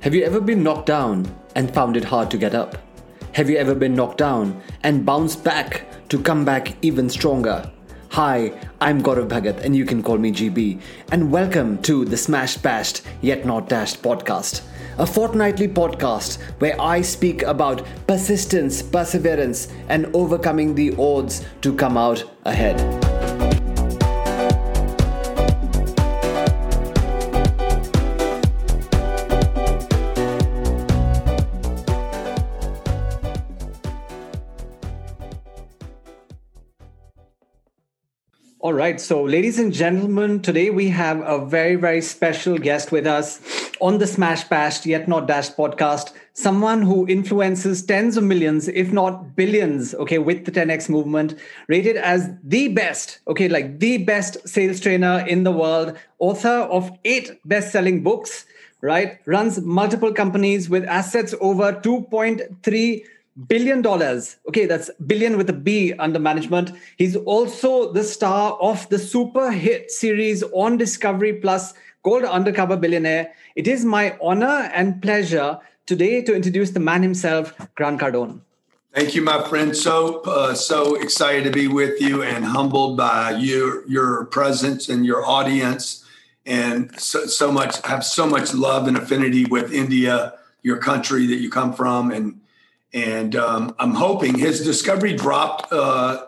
Have you ever been knocked down and found it hard to get up? Have you ever been knocked down and bounced back to come back even stronger? Hi, I'm Gaurav Bhagat and you can call me GB. And welcome to the Smashed Bashed Yet Not Dashed podcast, a fortnightly podcast where I speak about persistence, perseverance, and overcoming the odds to come out ahead. All right. So, ladies and gentlemen, today we have a very, very special guest with us on the Smash Bashed Yet Not Dashed podcast. Someone who influences tens of millions, if not billions, okay, with the 10x movement, rated as the best, okay, like the best sales trainer in the world, author of eight best selling books, right? Runs multiple companies with assets over 2.3 billion dollars. Okay, that's billion with a B under management. He's also the star of the super hit series on Discovery Plus called Undercover Billionaire. It is my honor and pleasure today to introduce the man himself, Grant Cardone. Thank you, my friend. So uh, so excited to be with you and humbled by your your presence and your audience, and so, so much have so much love and affinity with India, your country that you come from, and and um, I'm hoping his Discovery dropped uh,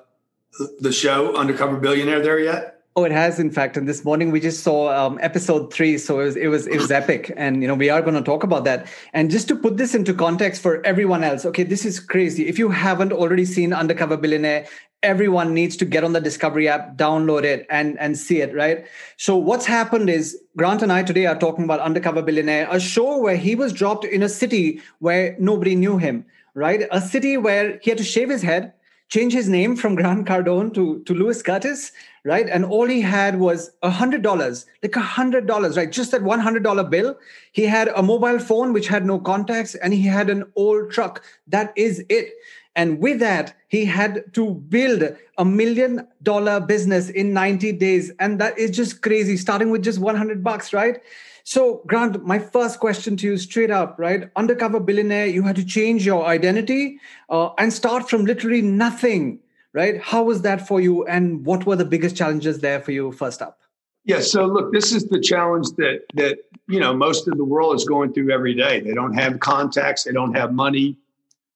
the show Undercover Billionaire there yet. Oh, it has, in fact. And this morning we just saw um, episode three, so it was, it was it was epic, and you know we are going to talk about that. And just to put this into context for everyone else, okay, this is crazy. If you haven't already seen Undercover Billionaire, everyone needs to get on the Discovery app, download it, and and see it. Right. So what's happened is Grant and I today are talking about Undercover Billionaire, a show where he was dropped in a city where nobody knew him right? A city where he had to shave his head, change his name from Grant Cardone to, to Louis Curtis, right? And all he had was a hundred dollars, like a hundred dollars, right? Just that one hundred dollar bill. He had a mobile phone which had no contacts, and he had an old truck. That is it. And with that, he had to build a million dollar business in 90 days. And that is just crazy, starting with just 100 bucks, right? So, Grant, my first question to you straight up, right? Undercover billionaire, you had to change your identity uh, and start from literally nothing, right? How was that for you? And what were the biggest challenges there for you first up? Yeah, so look, this is the challenge that that you know most of the world is going through every day. They don't have contacts, they don't have money,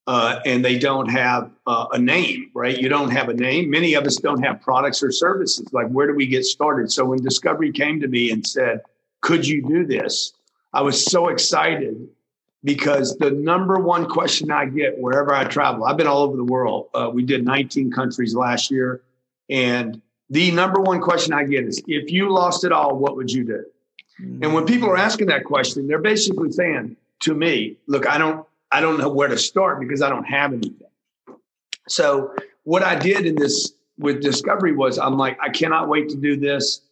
uh, and they don't have uh, a name, right? You don't have a name. Many of us don't have products or services. Like, where do we get started? So when Discovery came to me and said, could you do this? I was so excited because the number one question I get wherever I travel, I've been all over the world. Uh, we did 19 countries last year. And the number one question I get is if you lost it all, what would you do? Mm-hmm. And when people are asking that question, they're basically saying to me, look, I don't, I don't know where to start because I don't have anything. So what I did in this with Discovery was I'm like, I cannot wait to do this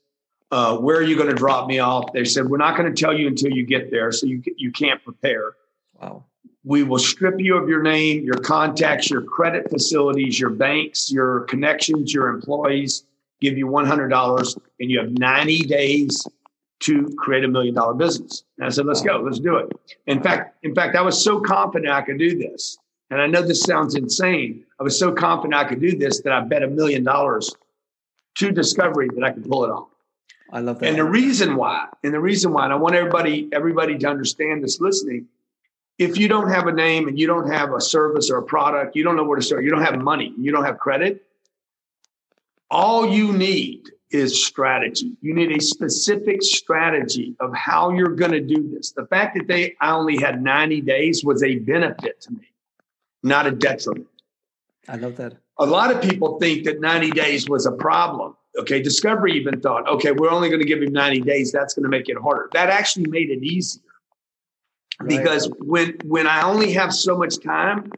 uh, where are you going to drop me off? They said, we're not going to tell you until you get there, so you you can't prepare. Wow. We will strip you of your name, your contacts, your credit facilities, your banks, your connections, your employees. Give you one hundred dollars, and you have ninety days to create a million dollar business. And I said, let's go, let's do it. In fact, in fact, I was so confident I could do this. And I know this sounds insane. I was so confident I could do this that I bet a million dollars to Discovery that I could pull it off. I love that. And the reason why, and the reason why, and I want everybody, everybody to understand this listening. If you don't have a name and you don't have a service or a product, you don't know where to start, you don't have money, you don't have credit, all you need is strategy. You need a specific strategy of how you're going to do this. The fact that they I only had 90 days was a benefit to me, not a detriment. I love that. A lot of people think that 90 days was a problem. Okay, Discovery even thought, okay, we're only going to give him 90 days. That's going to make it harder. That actually made it easier. Right. Because when when I only have so much time,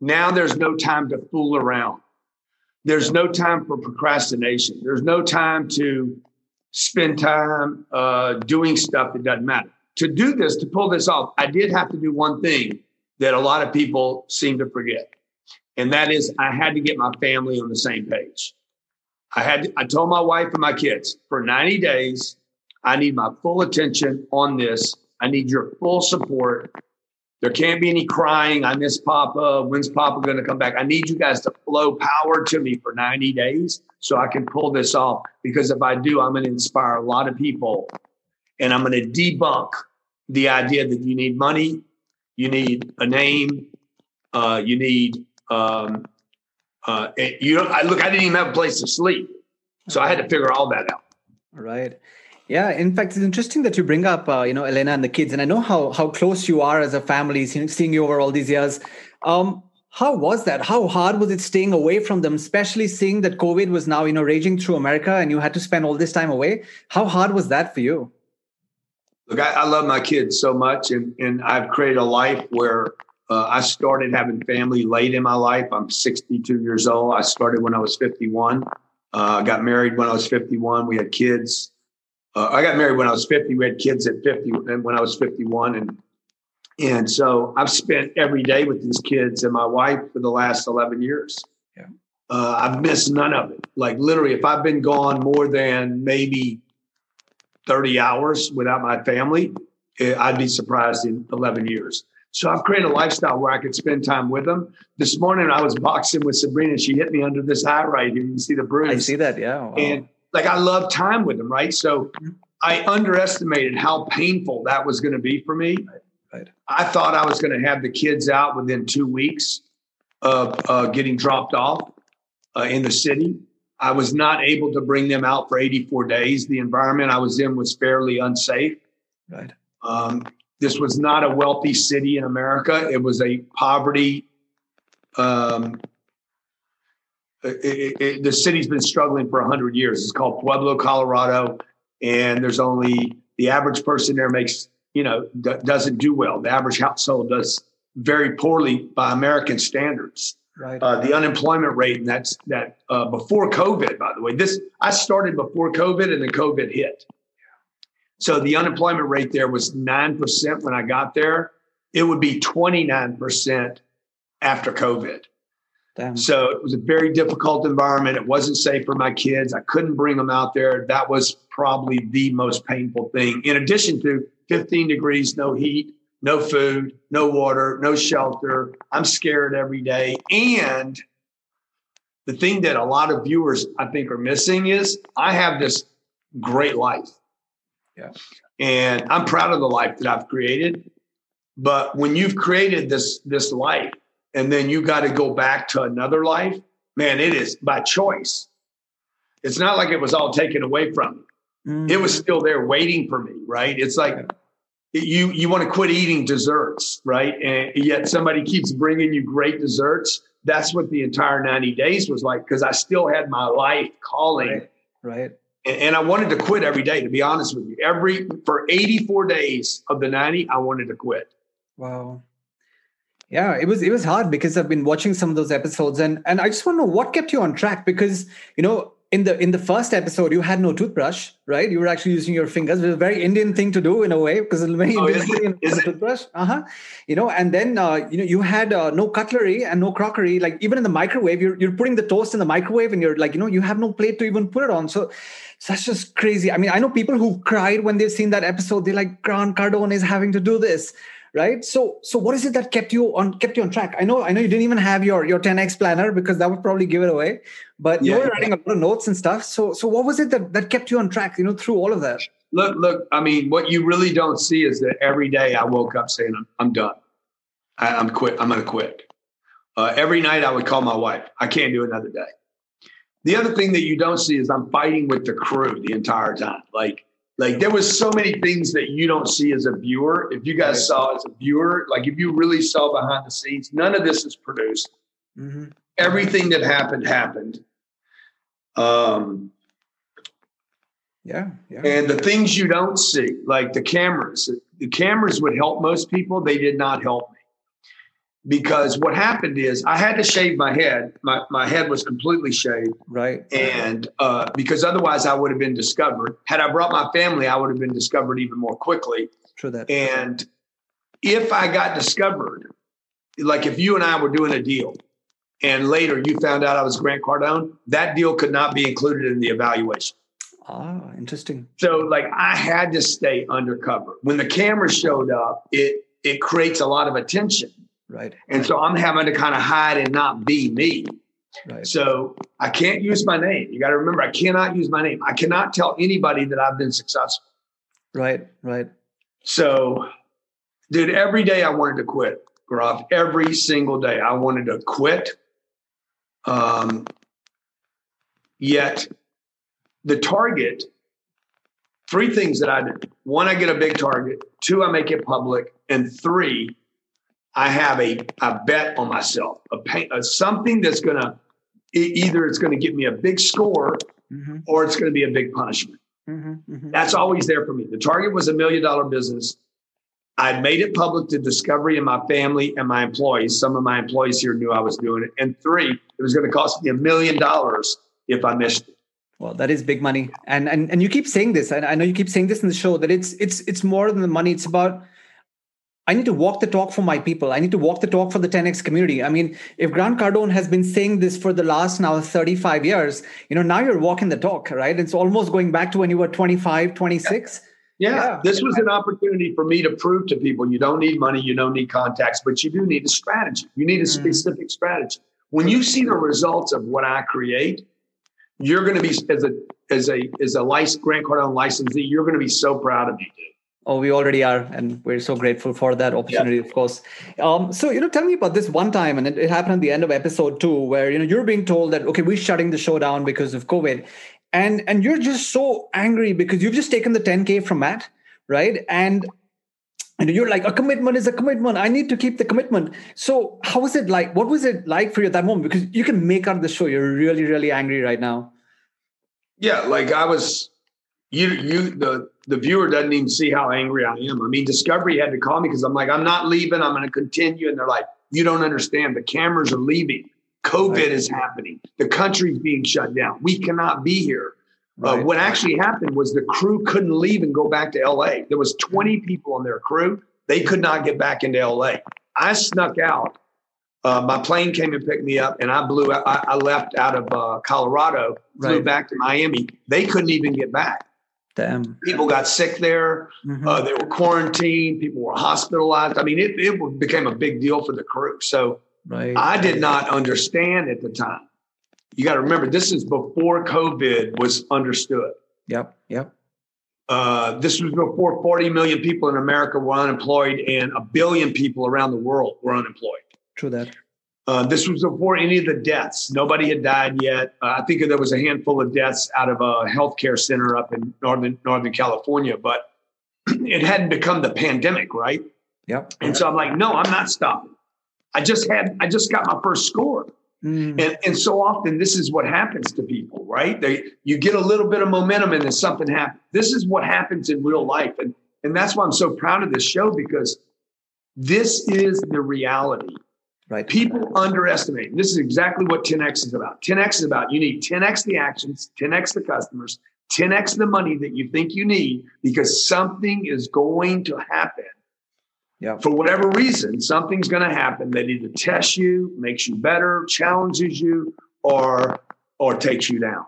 now there's no time to fool around. There's no time for procrastination. There's no time to spend time uh, doing stuff that doesn't matter. To do this, to pull this off, I did have to do one thing that a lot of people seem to forget. And that is, I had to get my family on the same page. I had I told my wife and my kids for 90 days, I need my full attention on this. I need your full support. There can't be any crying. I miss Papa. When's Papa going to come back? I need you guys to flow power to me for 90 days so I can pull this off. Because if I do, I'm going to inspire a lot of people and I'm going to debunk the idea that you need money, you need a name, uh, you need, um, uh, you know, I look, I didn't even have a place to sleep. So I had to figure all that out. Right. Yeah, in fact, it's interesting that you bring up, uh, you know, Elena and the kids, and I know how how close you are as a family, seeing you over all these years. Um, how was that? How hard was it staying away from them, especially seeing that COVID was now, you know, raging through America, and you had to spend all this time away? How hard was that for you? Look, I, I love my kids so much, and and I've created a life where uh, I started having family late in my life. I'm 62 years old. I started when I was 51. I uh, got married when I was 51. We had kids uh, I got married when I was 50. We had kids at 50 and when I was 51. And, and so I've spent every day with these kids and my wife for the last 11 years. Yeah. Uh, I've missed none of it. Like literally, if I've been gone more than maybe 30 hours without my family, eh, I'd be surprised in 11 years. So I've created a lifestyle where I could spend time with them. This morning I was boxing with Sabrina. She hit me under this eye right here. You can see the bruise. I see that. Yeah. Wow. And like I love time with them, right? So I underestimated how painful that was going to be for me. Right. I thought I was going to have the kids out within two weeks of uh, getting dropped off uh, in the city. I was not able to bring them out for 84 days. The environment I was in was fairly unsafe. Right. Um, this was not a wealthy city in America. It was a poverty um, it, it, the city's been struggling for 100 years. It's called Pueblo, Colorado. And there's only the average person there makes, you know, d- doesn't do well. The average household does very poorly by American standards. Right. Uh, the unemployment rate, and that's that uh, before COVID, by the way. This I started before COVID, and then COVID hit. So the unemployment rate there was nine percent when I got there. It would be twenty nine percent after COVID. Damn. So it was a very difficult environment. It wasn't safe for my kids. I couldn't bring them out there. That was probably the most painful thing. In addition to 15 degrees, no heat, no food, no water, no shelter. I'm scared every day. And the thing that a lot of viewers I think are missing is I have this great life. Yeah. And I'm proud of the life that I've created. But when you've created this this life, and then you got to go back to another life, man, it is by choice. It's not like it was all taken away from me. Mm-hmm. It was still there waiting for me, right? It's like you you want to quit eating desserts, right? And yet somebody keeps bringing you great desserts. That's what the entire 90 days was like because I still had my life calling. Right. right. And, and I wanted to quit every day, to be honest with you. Every for 84 days of the 90, I wanted to quit. Wow yeah it was it was hard because i've been watching some of those episodes and and i just want to know what kept you on track because you know in the in the first episode you had no toothbrush right? You were actually using your fingers it was a very indian thing to do in a way because it's very oh, indian is it? toothbrush. Uh-huh. You know and then uh, you know you had uh, no cutlery and no crockery like even in the microwave you're, you're putting the toast in the microwave and you're like you know you have no plate to even put it on. So, so that's just crazy. I mean i know people who cried when they've seen that episode. They're like grant cardone is having to do this right? So so what is it that kept you on kept you on track? I know i know you didn't even have your your 10x planner because that would probably give it away but yeah, you were writing yeah. a lot of notes and stuff. So so what was it that that kept you on track you know through all of that? Look look i mean what you really don't see is that every day i woke up saying i'm, I'm done. I, am quit i'm gonna quit. Uh, every night i would call my wife. I can't do another day. The other thing that you don't see is i'm fighting with the crew the entire time. Like like there was so many things that you don't see as a viewer. If you guys saw as a viewer, like if you really saw behind the scenes, none of this is produced. Mm-hmm. Everything that happened happened. Um, yeah, yeah. And the things you don't see, like the cameras, the cameras would help most people. They did not help because what happened is I had to shave my head. My, my head was completely shaved. Right. And uh, because otherwise I would have been discovered. Had I brought my family, I would have been discovered even more quickly. True that. And if I got discovered, like if you and I were doing a deal and later you found out I was Grant Cardone, that deal could not be included in the evaluation. Ah, interesting. So like I had to stay undercover. When the camera showed up, it it creates a lot of attention. Right. And so I'm having to kind of hide and not be me. Right. So I can't use my name. You got to remember, I cannot use my name. I cannot tell anybody that I've been successful. Right. Right. So, dude, every day I wanted to quit, Groff. Every single day I wanted to quit. Um, yet the target, three things that I do. One, I get a big target. Two, I make it public. And three, I have a, a bet on myself, a, pay, a something that's going to either it's going to get me a big score mm-hmm. or it's going to be a big punishment. Mm-hmm, mm-hmm. That's always there for me. The target was a million dollar business. I made it public to Discovery and my family and my employees. Some of my employees here knew I was doing it. And three, it was going to cost me a million dollars if I missed it. Well, that is big money, and and and you keep saying this, and I know you keep saying this in the show that it's it's it's more than the money. It's about I need to walk the talk for my people. I need to walk the talk for the 10x community. I mean, if Grant Cardone has been saying this for the last now 35 years, you know, now you're walking the talk, right? It's almost going back to when you were 25, 26. Yeah. yeah. This was an opportunity for me to prove to people you don't need money, you don't need contacts, but you do need a strategy. You need a mm. specific mm. strategy. When you see the results of what I create, you're going to be as a as a as a license Grant Cardone licensee, you're going to be so proud of me, dude. Oh, we already are, and we're so grateful for that opportunity, of course. Um, so, you know, tell me about this one time, and it, it, happened at the end of episode two, where you know you're being told that okay, we're shutting the show down because of COVID, and and you're just so angry because you've just taken the 10k from Matt, right? And and you're like, a commitment is a commitment. I need to keep the commitment. So, how was it like? What was it like for you at that moment? Because you can make out the show. You're really, really angry right now. Yeah, like I was you you the the viewer doesn't even see how angry I am. I mean, Discovery had to call me because I'm like, I'm not leaving. I'm going to continue, and they're like, you don't understand. The cameras are leaving. COVID right. is happening. The country's being shut down. We cannot be here. Uh, right. Uh, what actually happened was the crew couldn't leave and go back to LA. There was 20 people on their crew. They could not get back into LA. I snuck out. Uh, my plane came and picked me up, and I blew. I, I left out of uh, Colorado, flew right. back to Miami. They couldn't even get back. Damn. People got sick there. Mm-hmm. Uh, they were quarantined. People were hospitalized. I mean, it, it became a big deal for the crew. So right. I did not understand at the time. You got to remember, this is before COVID was understood. Yep. Yep. Uh, this was before 40 million people in America were unemployed and a billion people around the world were unemployed. True that. Uh, this was before any of the deaths. Nobody had died yet. Uh, I think there was a handful of deaths out of a healthcare center up in northern Northern California, but it hadn't become the pandemic, right? Yep. And so I'm like, no, I'm not stopping. I just had, I just got my first score. Mm. And, and so often this is what happens to people, right? They you get a little bit of momentum and then something happens. This is what happens in real life. And and that's why I'm so proud of this show because this is the reality Right. People underestimate. This is exactly what 10x is about. 10x is about you need 10x the actions, 10x the customers, 10x the money that you think you need because something is going to happen. Yeah. For whatever reason, something's going to happen that either tests you, makes you better, challenges you, or or takes you down.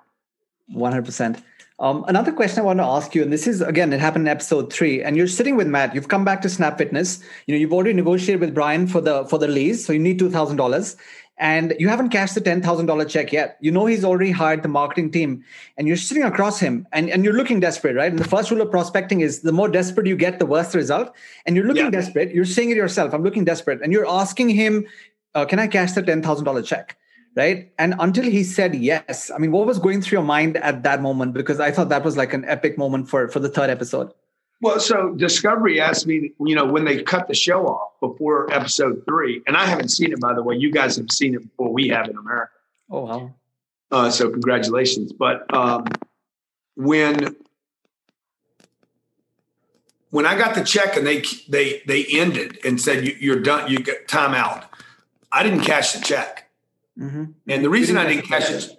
100%. Um, another question I want to ask you, and this is again, it happened in episode three, and you're sitting with Matt. You've come back to Snap Fitness. You know, you've already negotiated with Brian for the for the lease, so you need two thousand dollars, and you haven't cashed the ten thousand dollar check yet. You know he's already hired the marketing team, and you're sitting across him, and, and you're looking desperate, right? And the first rule of prospecting is the more desperate you get, the worse the result. And you're looking yeah. desperate. You're saying it yourself. I'm looking desperate, and you're asking him, uh, "Can I cash the ten thousand dollar check?" Right? And until he said yes i mean what was going through your mind at that moment? Because i thought that was like an epic moment for for the third episode. Well so discovery asked me you know when they cut the show off before episode three and i haven't seen it by the way. You guys have seen it before we have in america. Oh wow. Uh, so congratulations. But um, when when i got the check and they they they ended and said you, are done. You get time out. I didn't cash the check Mm-hmm. And the reason I didn't catch it,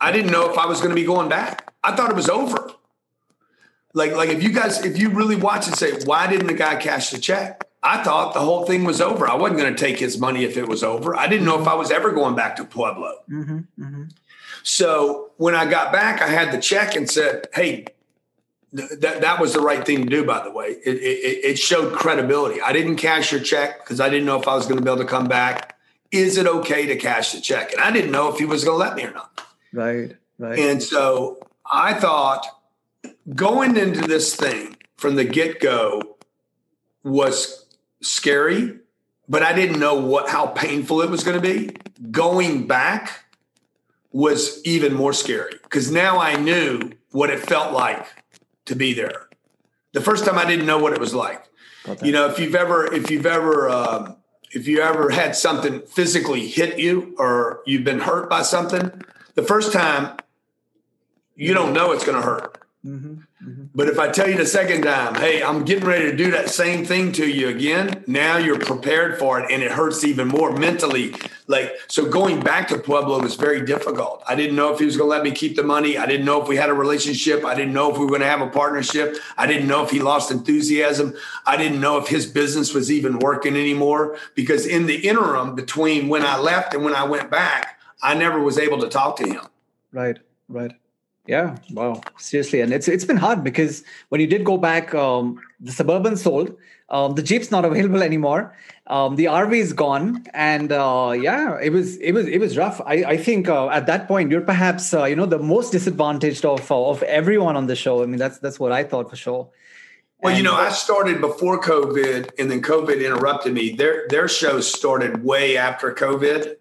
I didn't know if I was going to be going back. I thought it was over. Like, like if you guys, if you really watch and say, why didn't the guy cash the check? I thought the whole thing was over. I wasn't going to take his money if it was over. I didn't know if I was ever going back to Pueblo. Mm-hmm. Mm-hmm. So when I got back, I had the check and said, "Hey, that that was the right thing to do." By the way, it it, it showed credibility. I didn't cash your check because I didn't know if I was going to be able to come back. Is it okay to cash the check? And I didn't know if he was going to let me or not. Right, right. And so I thought going into this thing from the get go was scary, but I didn't know what how painful it was going to be. Going back was even more scary because now I knew what it felt like to be there. The first time I didn't know what it was like. You know, if you've ever if you've ever um, if you ever had something physically hit you or you've been hurt by something, the first time you don't know it's going to hurt. Mm-hmm, mm-hmm. But if I tell you the second time, hey, I'm getting ready to do that same thing to you again, now you're prepared for it and it hurts even more mentally. Like, so going back to Pueblo was very difficult. I didn't know if he was going to let me keep the money. I didn't know if we had a relationship. I didn't know if we were going to have a partnership. I didn't know if he lost enthusiasm. I didn't know if his business was even working anymore because in the interim between when I left and when I went back, I never was able to talk to him. Right, right. Yeah, wow, seriously, and it's it's been hard because when you did go back, um, the suburban sold, um, the Jeep's not available anymore, um, the RV is gone, and uh, yeah, it was it was it was rough. I I think uh, at that point you're perhaps uh, you know the most disadvantaged of uh, of everyone on the show. I mean that's that's what I thought for sure. Well, and, you know, I started before COVID, and then COVID interrupted me. Their their show started way after COVID.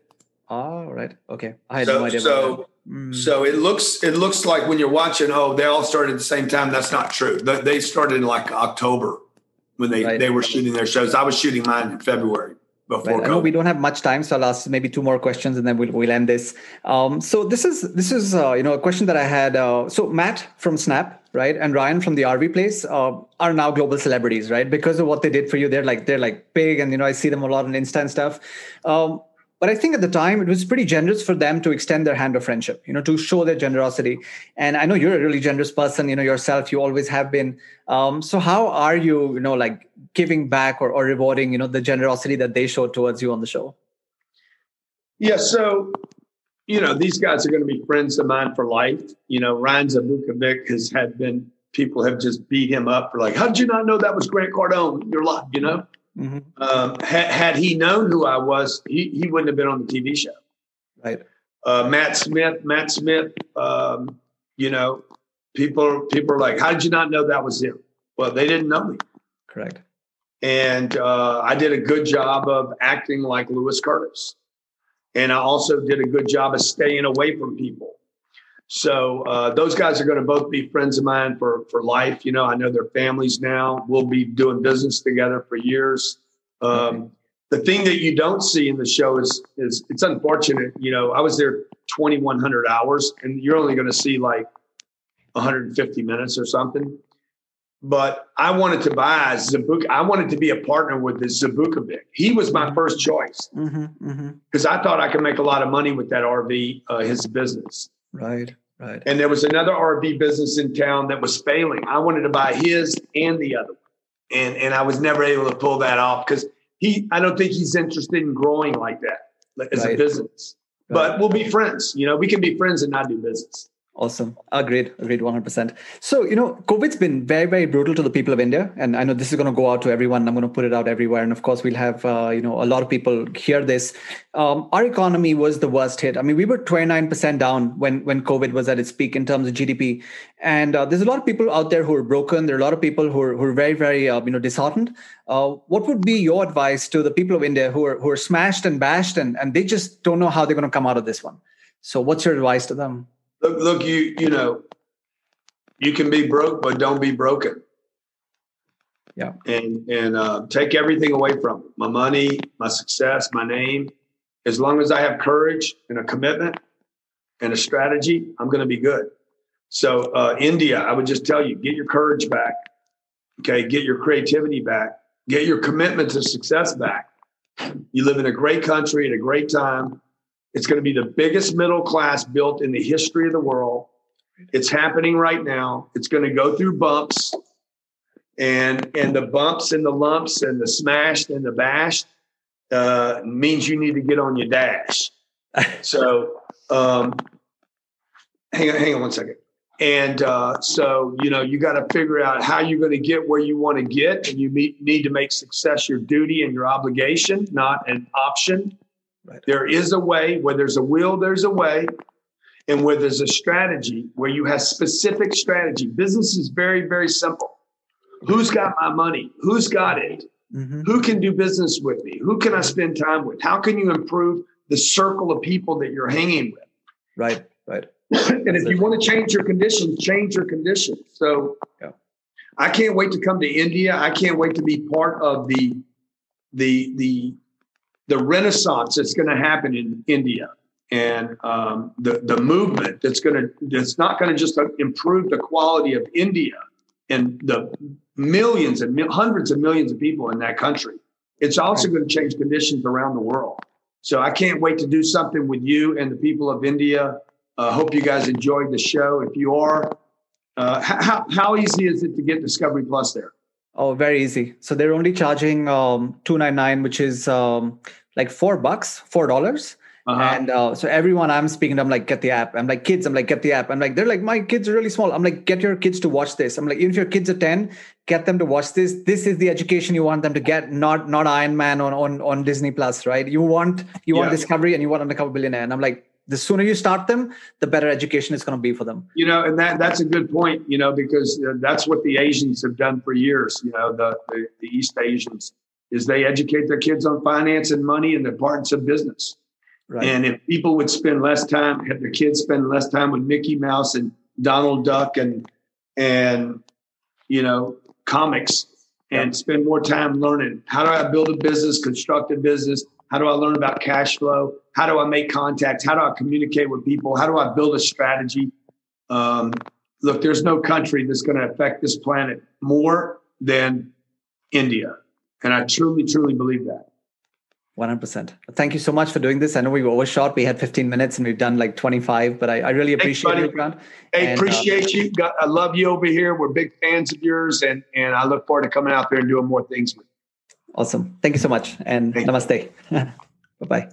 Oh, right. Okay. I had so, no idea. So Mm. So it looks it looks like when you're watching, oh, they all started at the same time. That's not true. They started in like October when they right. they were shooting their shows. I was shooting mine in February. Before right. I know we don't have much time, so I'll ask maybe two more questions and then we'll, we'll end this. Um, so this is this is uh, you know a question that I had. Uh, so Matt from Snap, right, and Ryan from the RV Place uh, are now global celebrities, right? Because of what they did for you, they're like they're like big, and you know I see them a lot on Insta and stuff. Um, but i think at the time it was pretty generous for them to extend their hand of friendship you know to show their generosity. And i know you're a really generous person you know yourself you always have been. Um, so how are you you know like giving back or, or rewarding you know the generosity that they showed towards you on the show? Yeah so you know these guys are going to be friends of mine for life. You know ryan zabukovic has had been people have just beat him up for like how did you not know that was grant cardone? Your life you know Mm-hmm. Um, had, had, he known who I was, he, he wouldn't have been on the TV show. Right. Uh, Matt Smith, Matt Smith, um, you know, people people are like, how did you not know that was him? Well, they didn't know me. Correct. And uh, I did a good job of acting like Lewis Curtis. And I also did a good job of staying away from people. So uh, those guys are going to both be friends of mine for for life. You know, I know their families now. We'll be doing business together for years. Um, the thing that you don't see in the show is is it's unfortunate. You know, I was there 2,100 hours, and you're only going to see like 150 minutes or something. But I wanted to buy Zabuk. I wanted to be a partner with the Zabukovic. He was my first choice because mm-hmm, mm-hmm. I thought I could make a lot of money with that RV, uh, his business. Right. Right. And there was another RV business in town that was failing. I wanted to buy his and the other. And and I was never able to pull that off because he I don't think he's interested in growing like that as right. a business. Right. But we'll be friends. You know, we can be friends and not do business. Awesome. Agreed. Agreed 100%. So, you know, COVID's been very, very brutal to the people of India. And I know this is going to go out to everyone. I'm going to put it out everywhere. And of course, we'll have, uh, you know, a lot of people hear this. Um, our economy was the worst hit. I mean, we were 29% down when, when COVID was at its peak in terms of GDP. And uh, there's a lot of people out there who are broken. There are a lot of people who are, who are very, very, uh, you know, disheartened. Uh, what would be your advice to the people of India who are, who are smashed and bashed and, and they just don't know how they're going to come out of this one? So what's your advice to them? Look, look, you you know, you can be broke, but don't be broken. Yeah. And and uh, take everything away from my money, my success, my name. As long as I have courage and a commitment and a strategy, I'm going to be good. So uh, India, I would just tell you, get your courage back. Okay, get your creativity back. Get your commitment to success back. You live in a great country at a great time. It's going to be the biggest middle class built in the history of the world. It's happening right now. It's going to go through bumps, and and the bumps and the lumps and the smashed and the bashed uh, means you need to get on your dash. so um, hang on, hang on one second. And uh, so, you know, you got to figure out how you're going to get where you want to get. And you meet, need to make success your duty and your obligation, not an option. Right. There is a way. Where there's a will, there's a way. And where there's a strategy, where you have specific strategy. Business is very, very simple. Who's got my money? Who's got it? Mm-hmm. Who can do business with me? Who can I spend time with? How can you improve the circle of people that you're hanging with? Right, right. and if you want to change your conditions, change your conditions. So yeah. I can't wait to come to India. I can't wait to be part of the the the the renaissance that's going to happen in India and um, the the movement that's going to that's not going to just improve the quality of India and the millions and mil- hundreds of millions of people in that country. It's also going to change conditions around the world. So I can't wait to do something with you and the people of India uh, hope you guys enjoyed the show. If you are, uh, how, how easy is it to get Discovery Plus there? Oh, very easy. So they're only charging um, two nine nine, which is um, like four bucks, four dollars. Uh-huh. And uh, so everyone I'm speaking to, I'm like, get the app. I'm like, kids, I'm like, get the app. I'm like, they're like, my kids are really small. I'm like, get your kids to watch this. I'm like, even if your kids are 10, get them to watch this. This is the education you want them to get, not not Iron Man on on, on Disney Plus, right? You want you yeah. want Discovery and you want Undercover Billionaire. And I'm like, the sooner you start them the better education is going to be for them you know and that that's a good point you know because uh, that's what the asians have done for years you know the, the, the east asians is they educate their kids on finance and money and the parts of business right. and if people would spend less time have their kids spend less time with mickey mouse and donald duck and and you know comics and spend more time learning how do i build a business construct a business how do I learn about cash flow? How do I make contacts? How do I communicate with people? How do I build a strategy? Um, look, there's no country that's going to affect this planet more than India. And I truly, truly believe that. 100%. Thank you so much for doing this. I know we were overshot. We had 15 minutes and we've done like 25, but I, I really appreciate Thanks, you, Grant. Hey, and, uh, appreciate uh, you. I love you over here. We're big fans of yours. And, and I look forward to coming out there and doing more things with you. Awesome. Thank you so much. And Thank namaste. bye bye.